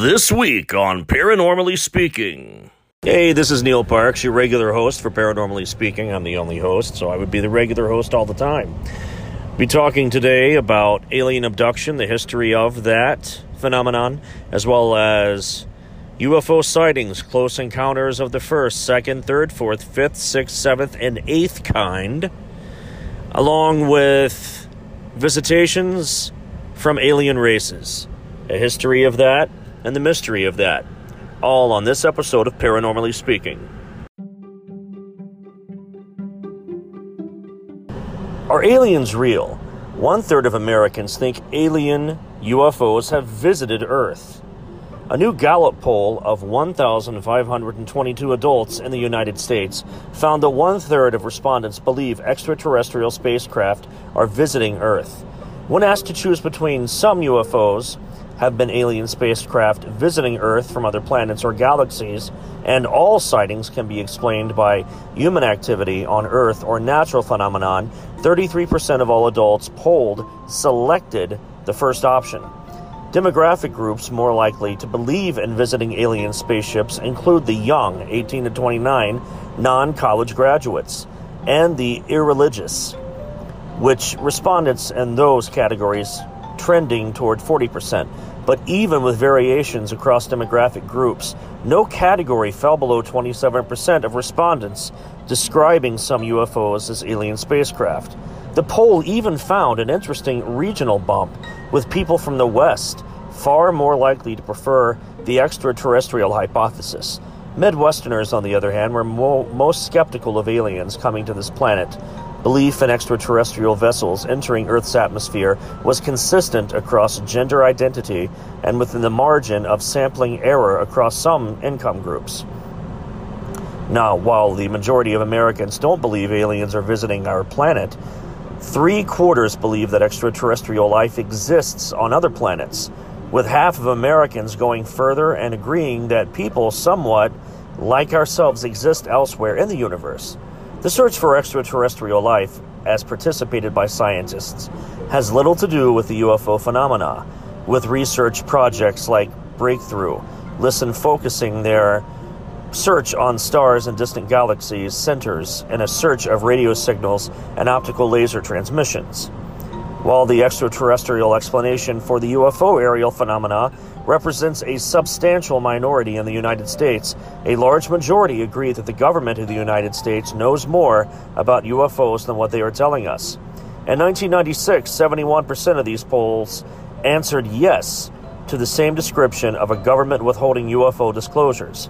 This week on Paranormally Speaking. Hey, this is Neil Parks, your regular host for Paranormally Speaking. I'm the only host, so I would be the regular host all the time. Be talking today about alien abduction, the history of that phenomenon, as well as UFO sightings, close encounters of the first, second, third, fourth, fifth, sixth, seventh, and eighth kind, along with visitations from alien races, a history of that, and the mystery of that. All on this episode of Paranormally Speaking. Are aliens real? One third of Americans think alien UFOs have visited Earth. A new Gallup poll of 1,522 adults in the United States found that one third of respondents believe extraterrestrial spacecraft are visiting Earth. When asked to choose between some UFOs have been alien spacecraft visiting Earth from other planets or galaxies, and all sightings can be explained by human activity on Earth or natural phenomenon. 33% of all adults polled selected the first option. Demographic groups more likely to believe in visiting alien spaceships include the young, 18 to 29, non college graduates, and the irreligious, which respondents in those categories trending toward 40%. But even with variations across demographic groups, no category fell below 27% of respondents describing some UFOs as alien spacecraft. The poll even found an interesting regional bump, with people from the West far more likely to prefer the extraterrestrial hypothesis. Midwesterners, on the other hand, were mo- most skeptical of aliens coming to this planet. Belief in extraterrestrial vessels entering Earth's atmosphere was consistent across gender identity and within the margin of sampling error across some income groups. Now, while the majority of Americans don't believe aliens are visiting our planet, three quarters believe that extraterrestrial life exists on other planets, with half of Americans going further and agreeing that people somewhat like ourselves exist elsewhere in the universe. The search for extraterrestrial life, as participated by scientists, has little to do with the UFO phenomena, with research projects like Breakthrough, listen focusing their search on stars and distant galaxies centers in a search of radio signals and optical laser transmissions. While the extraterrestrial explanation for the UFO aerial phenomena represents a substantial minority in the United States, a large majority agree that the government of the United States knows more about UFOs than what they are telling us. In 1996, 71% of these polls answered yes to the same description of a government withholding UFO disclosures.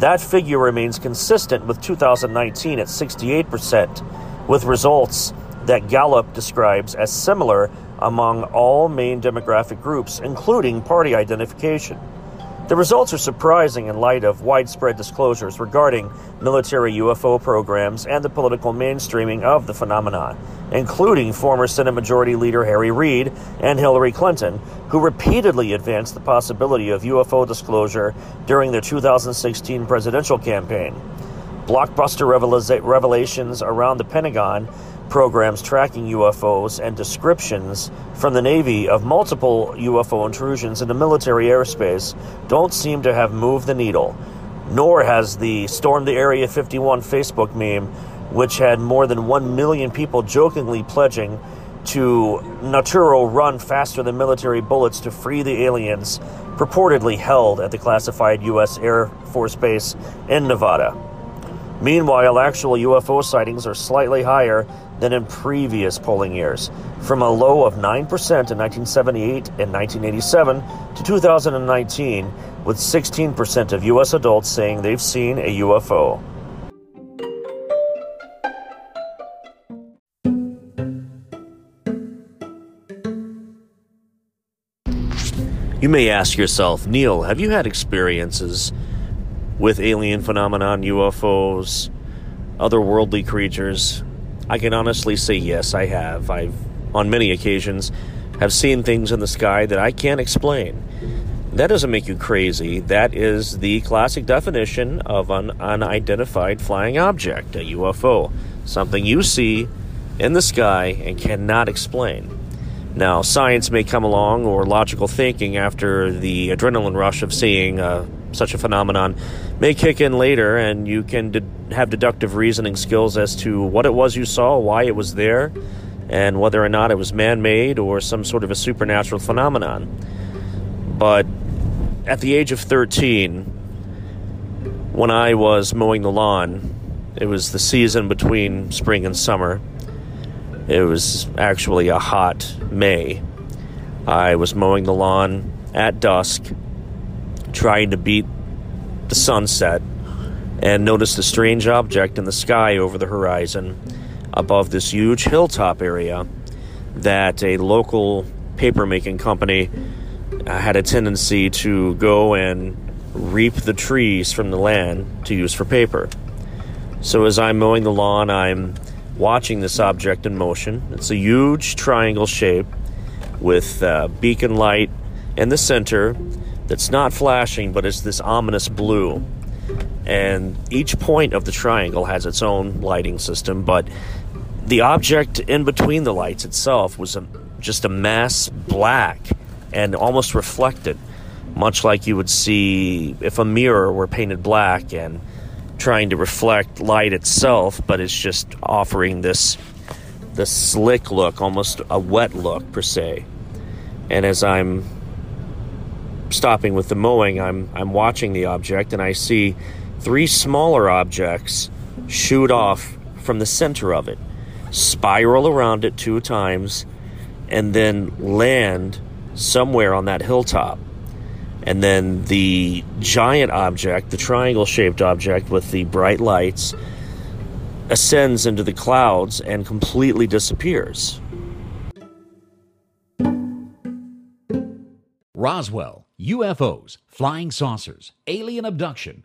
That figure remains consistent with 2019 at 68%, with results that Gallup describes as similar among all main demographic groups, including party identification. The results are surprising in light of widespread disclosures regarding military UFO programs and the political mainstreaming of the phenomenon, including former Senate Majority Leader Harry Reid and Hillary Clinton, who repeatedly advanced the possibility of UFO disclosure during their 2016 presidential campaign. Blockbuster revelations around the Pentagon programs tracking UFOs and descriptions from the Navy of multiple UFO intrusions into military airspace don't seem to have moved the needle, nor has the Storm the Area 51 Facebook meme, which had more than 1 million people jokingly pledging to Naruto run faster than military bullets to free the aliens, purportedly held at the classified U.S. Air Force Base in Nevada. Meanwhile, actual UFO sightings are slightly higher than in previous polling years, from a low of 9% in 1978 and 1987 to 2019, with 16% of U.S. adults saying they've seen a UFO. You may ask yourself, Neil, have you had experiences with alien phenomenon, UFOs, otherworldly creatures? I can honestly say yes, I have. I've, on many occasions, have seen things in the sky that I can't explain. That doesn't make you crazy. That is the classic definition of an unidentified flying object, a UFO. Something you see in the sky and cannot explain. Now, science may come along or logical thinking after the adrenaline rush of seeing uh, such a phenomenon may kick in later, and you can de- have deductive reasoning skills as to what it was you saw, why it was there, and whether or not it was man made or some sort of a supernatural phenomenon. But at the age of 13, when I was mowing the lawn, it was the season between spring and summer. It was actually a hot May. I was mowing the lawn at dusk, trying to beat the sunset, and noticed a strange object in the sky over the horizon above this huge hilltop area that a local papermaking company uh, had a tendency to go and reap the trees from the land to use for paper. So as I'm mowing the lawn, I'm watching this object in motion. It's a huge triangle shape with a beacon light in the center that's not flashing, but it's this ominous blue. And each point of the triangle has its own lighting system, but the object in between the lights itself was a, just a mass black and almost reflected, much like you would see if a mirror were painted black and trying to reflect light itself, but it's just offering this this slick look, almost a wet look per se. And as I'm stopping with the mowing, I'm I'm watching the object and I see three smaller objects shoot off from the center of it, spiral around it two times, and then land somewhere on that hilltop. And then the giant object, the triangle shaped object with the bright lights, ascends into the clouds and completely disappears. Roswell, UFOs, flying saucers, alien abduction.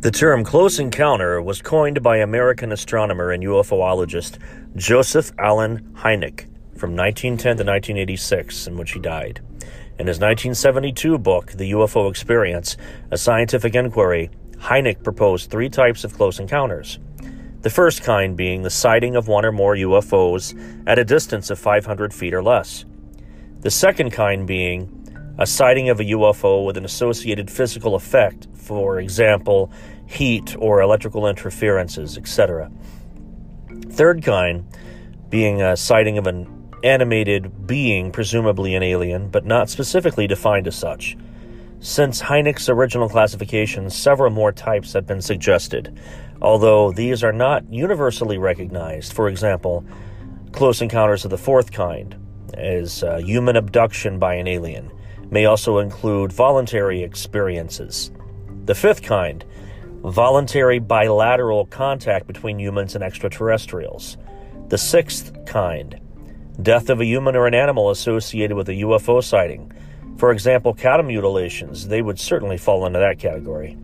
The term close encounter was coined by American astronomer and UFOologist Josef Allen Hynek from 1910 to 1986, in which he died. In his 1972 book, The UFO Experience A Scientific Inquiry, Hynek proposed three types of close encounters. The first kind being the sighting of one or more UFOs at a distance of 500 feet or less. The second kind being a sighting of a UFO with an associated physical effect, for example, heat or electrical interferences, etc. Third kind being a sighting of an animated being, presumably an alien, but not specifically defined as such. Since Hynek's original classification, several more types have been suggested, although these are not universally recognized. For example, close encounters of the fourth kind, as uh, human abduction by an alien, may also include voluntary experiences. The fifth kind, voluntary bilateral contact between humans and extraterrestrials. The sixth kind, death of a human or an animal associated with a UFO sighting. For example, cattle mutilations, they would certainly fall into that category.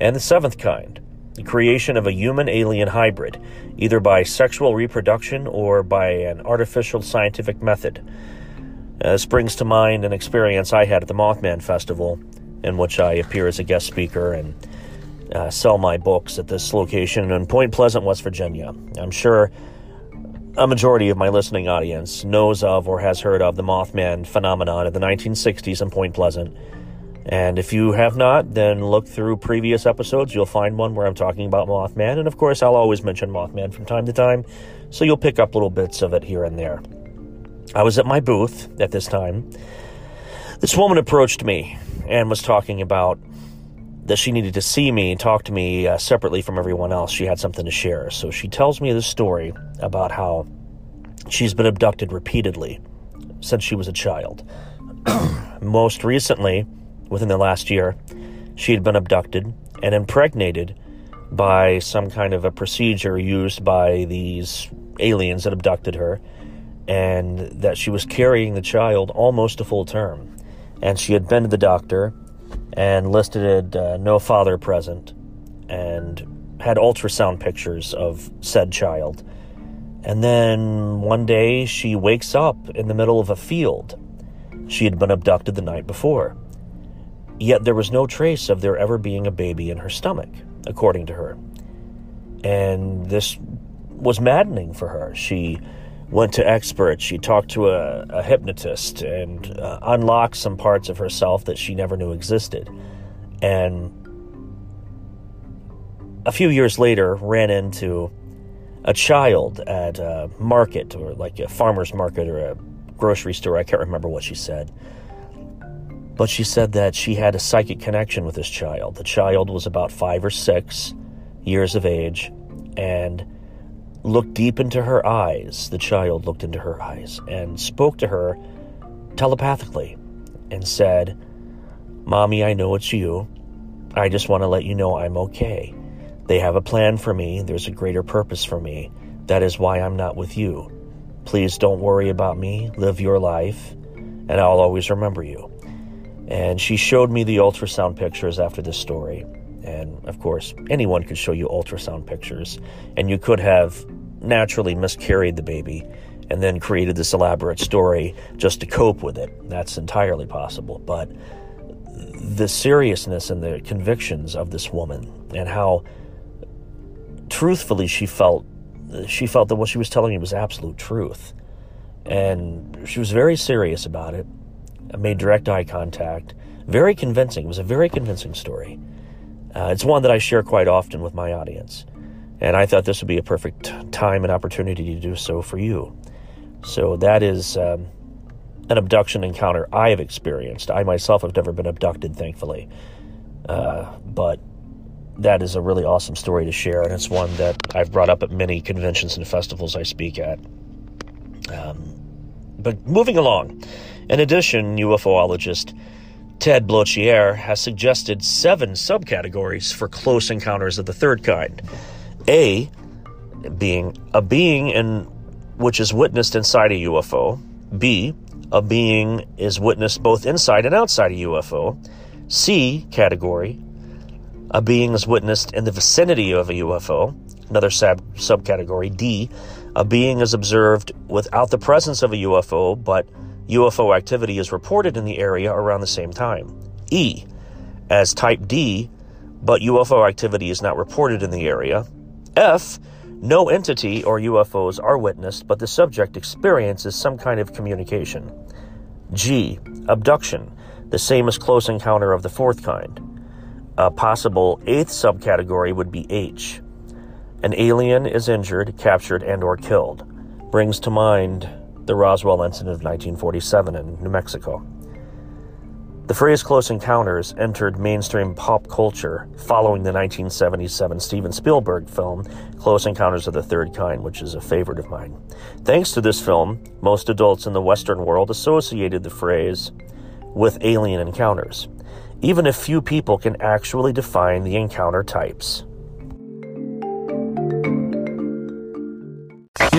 And the seventh kind, the creation of a human alien hybrid, either by sexual reproduction or by an artificial scientific method. Uh, this brings to mind an experience I had at the Mothman Festival, in which I appear as a guest speaker and uh, sell my books at this location in Point Pleasant, West Virginia. I'm sure a majority of my listening audience knows of or has heard of the Mothman phenomenon of the 1960s in Point Pleasant. And if you have not, then look through previous episodes. You'll find one where I'm talking about Mothman. And of course, I'll always mention Mothman from time to time, so you'll pick up little bits of it here and there. I was at my booth at this time. This woman approached me and was talking about that she needed to see me and talk to me uh, separately from everyone else. She had something to share. So she tells me this story about how she's been abducted repeatedly since she was a child. Most recently, within the last year, she had been abducted and impregnated by some kind of a procedure used by these aliens that abducted her and that she was carrying the child almost to full term. And she had been to the doctor and listed uh, no father present and had ultrasound pictures of said child. And then one day she wakes up in the middle of a field. She had been abducted the night before. Yet there was no trace of there ever being a baby in her stomach, according to her. And this was maddening for her. She went to experts, she talked to a, a hypnotist, and uh, unlocked some parts of herself that she never knew existed. And a few years later, ran into a child at a market or like a farmer's market or a grocery store. I can't remember what she said. But she said that she had a psychic connection with this child. The child was about five or six years of age and looked deep into her eyes. The child looked into her eyes and spoke to her telepathically and said, Mommy, I know it's you. I just want to let you know I'm okay. They have a plan for me. There's a greater purpose for me. That is why I'm not with you. Please don't worry about me. Live your life, and I'll always remember you. And she showed me the ultrasound pictures after this story. And of course, anyone could show you ultrasound pictures. And you could have naturally miscarried the baby and then created this elaborate story just to cope with it. That's entirely possible. But the seriousness and the convictions of this woman and how truthfully she felt she felt that what she was telling me was absolute truth and she was very serious about it made direct eye contact very convincing it was a very convincing story uh, it's one that i share quite often with my audience. And i thought this would be a perfect time and opportunity to do so for you. So that is um, an abduction encounter i have experienced. I myself have never been abducted thankfully. Uh, but that is a really awesome story to share, and it's one that I've brought up at many conventions and festivals I speak at. Um, but moving along, in addition, UFOologist Ted Bloecher has suggested seven subcategories for close encounters of the third kind. A being a being in which is witnessed inside a UFO. B, a being is witnessed both inside and outside a UFO. C category, a being is witnessed in the vicinity of a UFO. Another sub- subcategory, D, a being is observed without the presence of a UFO, but UFO activity is reported in the area around the same time. E, as type D, but UFO activity is not reported in the area. F, no entity or UFOs are witnessed, but the subject experiences some kind of communication. G, abduction, the same as close encounter of the fourth kind. A possible eighth subcategory would be H. An alien is injured, captured, and or killed. Brings to mind the Roswell incident of 1947 in New Mexico. The phrase close encounters entered mainstream pop culture following the 1977 Steven Spielberg film Close Encounters of the Third Kind, which is a favorite of mine. Thanks to this film, most adults in the Western world associated the phrase with alien encounters even if few people can actually define the encounter types.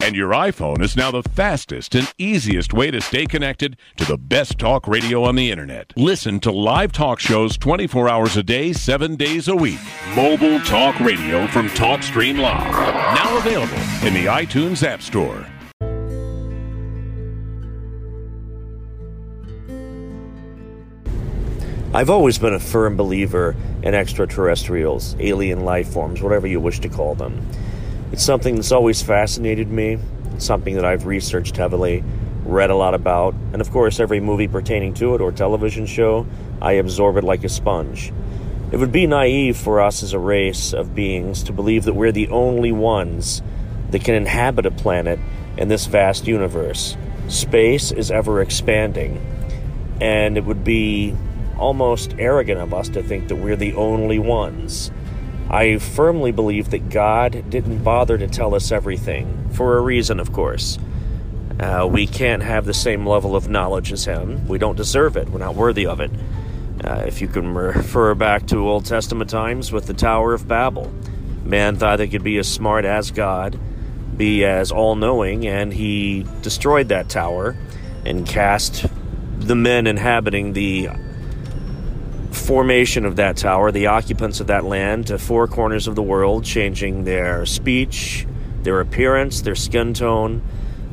And your iPhone is now the fastest and easiest way to stay connected to the best talk radio on the internet. Listen to live talk shows 24 hours a day, 7 days a week. Mobile talk radio from TalkStream Live. Now available in the iTunes App Store. I've always been a firm believer in extraterrestrials, alien life forms, whatever you wish to call them. It's something that's always fascinated me, it's something that I've researched heavily, read a lot about, and of course, every movie pertaining to it or television show, I absorb it like a sponge. It would be naive for us as a race of beings to believe that we're the only ones that can inhabit a planet in this vast universe. Space is ever expanding, and it would be almost arrogant of us to think that we're the only ones. I firmly believe that God didn't bother to tell us everything, for a reason, of course. Uh, we can't have the same level of knowledge as Him. We don't deserve it. We're not worthy of it. Uh, if you can refer back to Old Testament times with the Tower of Babel, man thought they could be as smart as God, be as all knowing, and he destroyed that tower and cast the men inhabiting the formation of that tower, the occupants of that land, to four corners of the world, changing their speech, their appearance, their skin tone,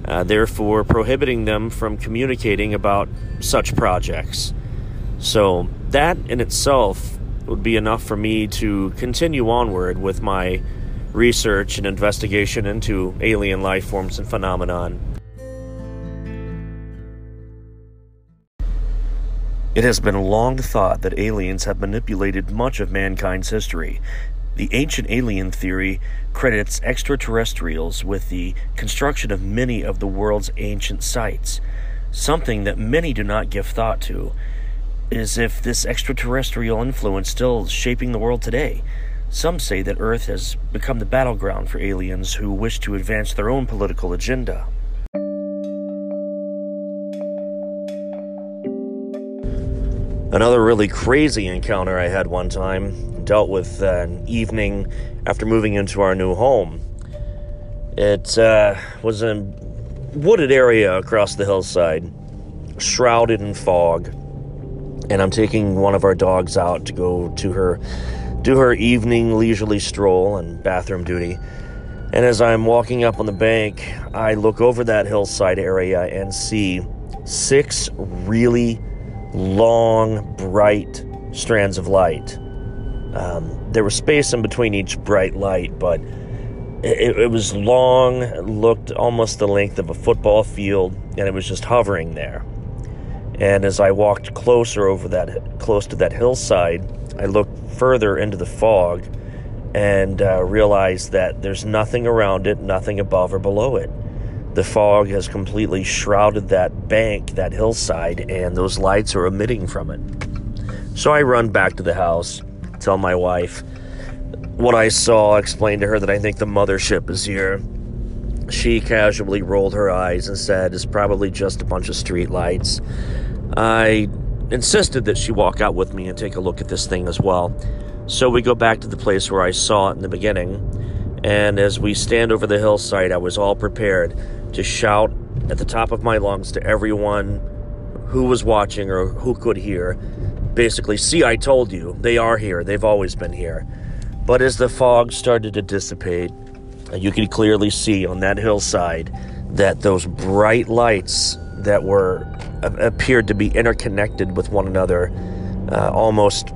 uh, therefore prohibiting them from communicating about such projects. So, that in itself would be enough for me to continue onward with my research and investigation into alien life forms and phenomenon. It has been long thought that aliens have manipulated much of mankind's history. The ancient alien theory credits extraterrestrials with the construction of many of the world's ancient sites. Something that many do not give thought to is if this extraterrestrial influence still is shaping the world today. Some say that Earth has become the battleground for aliens who wish to advance their own political agenda. Another really crazy encounter I had one time dealt with an evening after moving into our new home. It uh, was a wooded area across the hillside, shrouded in fog, and I'm taking one of our dogs out to go to her do her evening leisurely stroll and bathroom duty. And as I'm walking up on the bank, I look over that hillside area and see six really long, bright strands of light. Um, there was space in between each bright light, but it, it, was long, looked almost the length of a football field, and it was just hovering there. And as I walked closer over that, close to that hillside, I looked further into the fog and uh, realized that there's nothing around it, nothing above or below it the fog has completely shrouded that bank, that hillside, and those lights are emitting from it. So I run back to the house, tell my wife what I saw, explain to her that I think the mothership is here. She casually rolled her eyes and said, It's probably just a bunch of street lights. I insisted that she walk out with me and take a look at this thing as well. So we go back to the place where I saw it in the beginning. And as we stand over the hillside, I was all prepared to shout at the top of my lungs to everyone who was watching or who could hear basically, see, I told you, they are here, they've always been here. But as the fog started to dissipate, you could clearly see on that hillside that those bright lights that were appeared to be interconnected with one another, uh, almost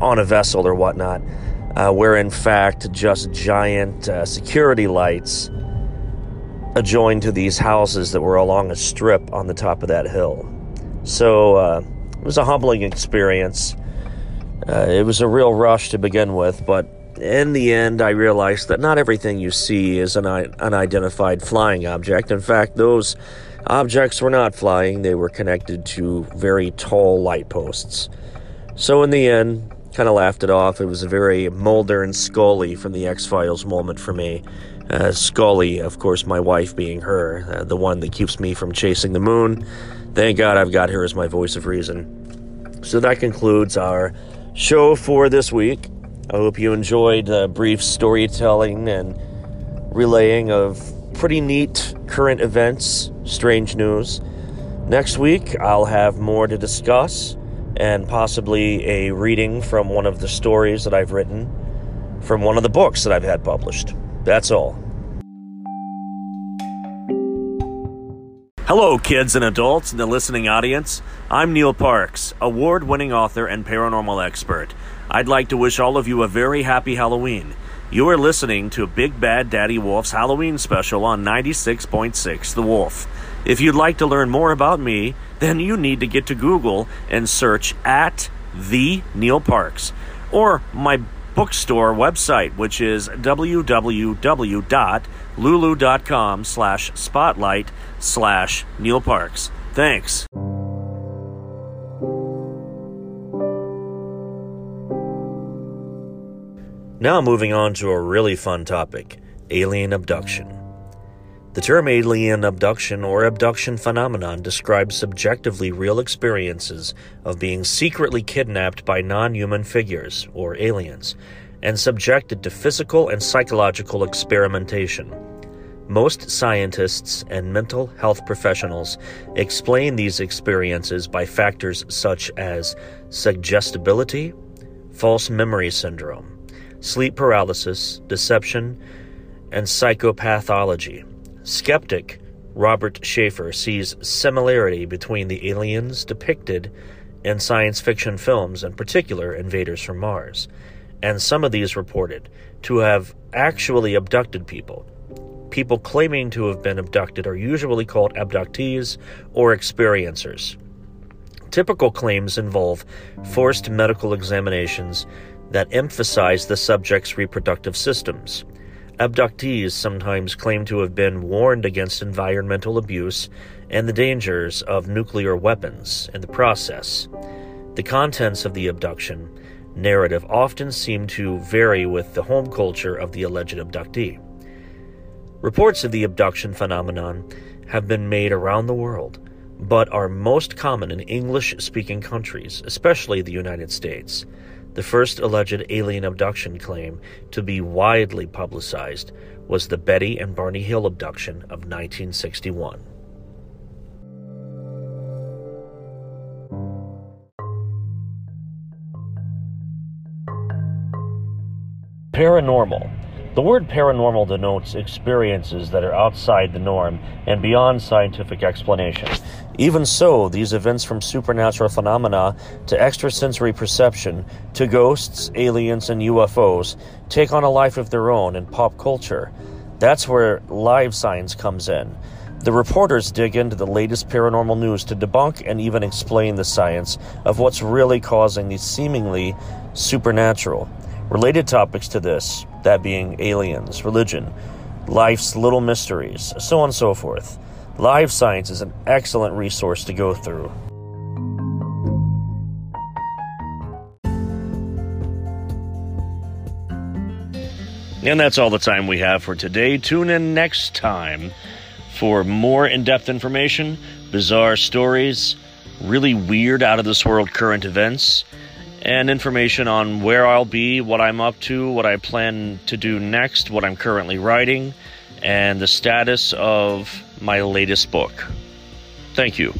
on a vessel or whatnot, uh, were in fact just giant uh, security lights adjoined to these houses that were along a strip on the top of that hill. So uh, it was a humbling experience. Uh, it was a real rush to begin with, but in the end, I realized that not everything you see is an unidentified flying object. In fact, those objects were not flying, they were connected to very tall light posts. So, in the end, kind of laughed it off. It was a very Mulder and Scully from the X Files moment for me. Uh, Scully, of course, my wife being her, uh, the one that keeps me from chasing the moon. Thank God I've got her as my voice of reason. So that concludes our show for this week. I hope you enjoyed uh, brief storytelling and relaying of pretty neat current events, strange news. Next week, I'll have more to discuss and possibly a reading from one of the stories that I've written from one of the books that I've had published. That's all. Hello, kids and adults in the listening audience. I'm Neil Parks, award winning author and paranormal expert. I'd like to wish all of you a very happy Halloween. You are listening to Big Bad Daddy Wolf's Halloween special on 96.6 The Wolf. If you'd like to learn more about me, then you need to get to Google and search at the Neil Parks or my bookstore website, which is www.lulu.com slash spotlight slash Neil Parks. Thanks. Now, moving on to a really fun topic alien abduction. The term alien abduction or abduction phenomenon describes subjectively real experiences of being secretly kidnapped by non human figures, or aliens, and subjected to physical and psychological experimentation. Most scientists and mental health professionals explain these experiences by factors such as suggestibility, false memory syndrome, sleep paralysis, deception, and psychopathology. Skeptic Robert Sheaffer sees similarity between the aliens depicted in science fiction films, in particular Invaders from Mars, and some of these reported to have actually abducted people. People claiming to have been abducted are usually called abductees or experiencers. Typical claims involve forced medical examinations that emphasize the subject's reproductive systems. Abductees sometimes claim to have been warned against environmental abuse and the dangers of nuclear weapons in the process. The contents of the abduction narrative often seem to vary with the home culture of the alleged abductee. Reports of the abduction phenomenon have been made around the world, but are most common in English speaking countries, especially the United States. The first alleged alien abduction claim to be widely publicized was the Betty and Barney Hill abduction of 1961. Paranormal the word paranormal denotes experiences that are outside the norm and beyond scientific explanation. Even so, these events from supernatural phenomena to extrasensory perception to ghosts, aliens, and UFOs take on a life of their own in pop culture. That's where live science comes in. The reporters dig into the latest paranormal news to debunk and even explain the science of what's really causing these seemingly supernatural. Related topics to this, that being aliens, religion, life's little mysteries, so on and so forth. Live Science is an excellent resource to go through. And that's all the time we have for today. Tune in next time for more in depth information, bizarre stories, really weird, out of this world current events and information on where I'll be, what I'm up to, what I plan to do next, what I'm currently writing, and the status of my latest book. Thank you.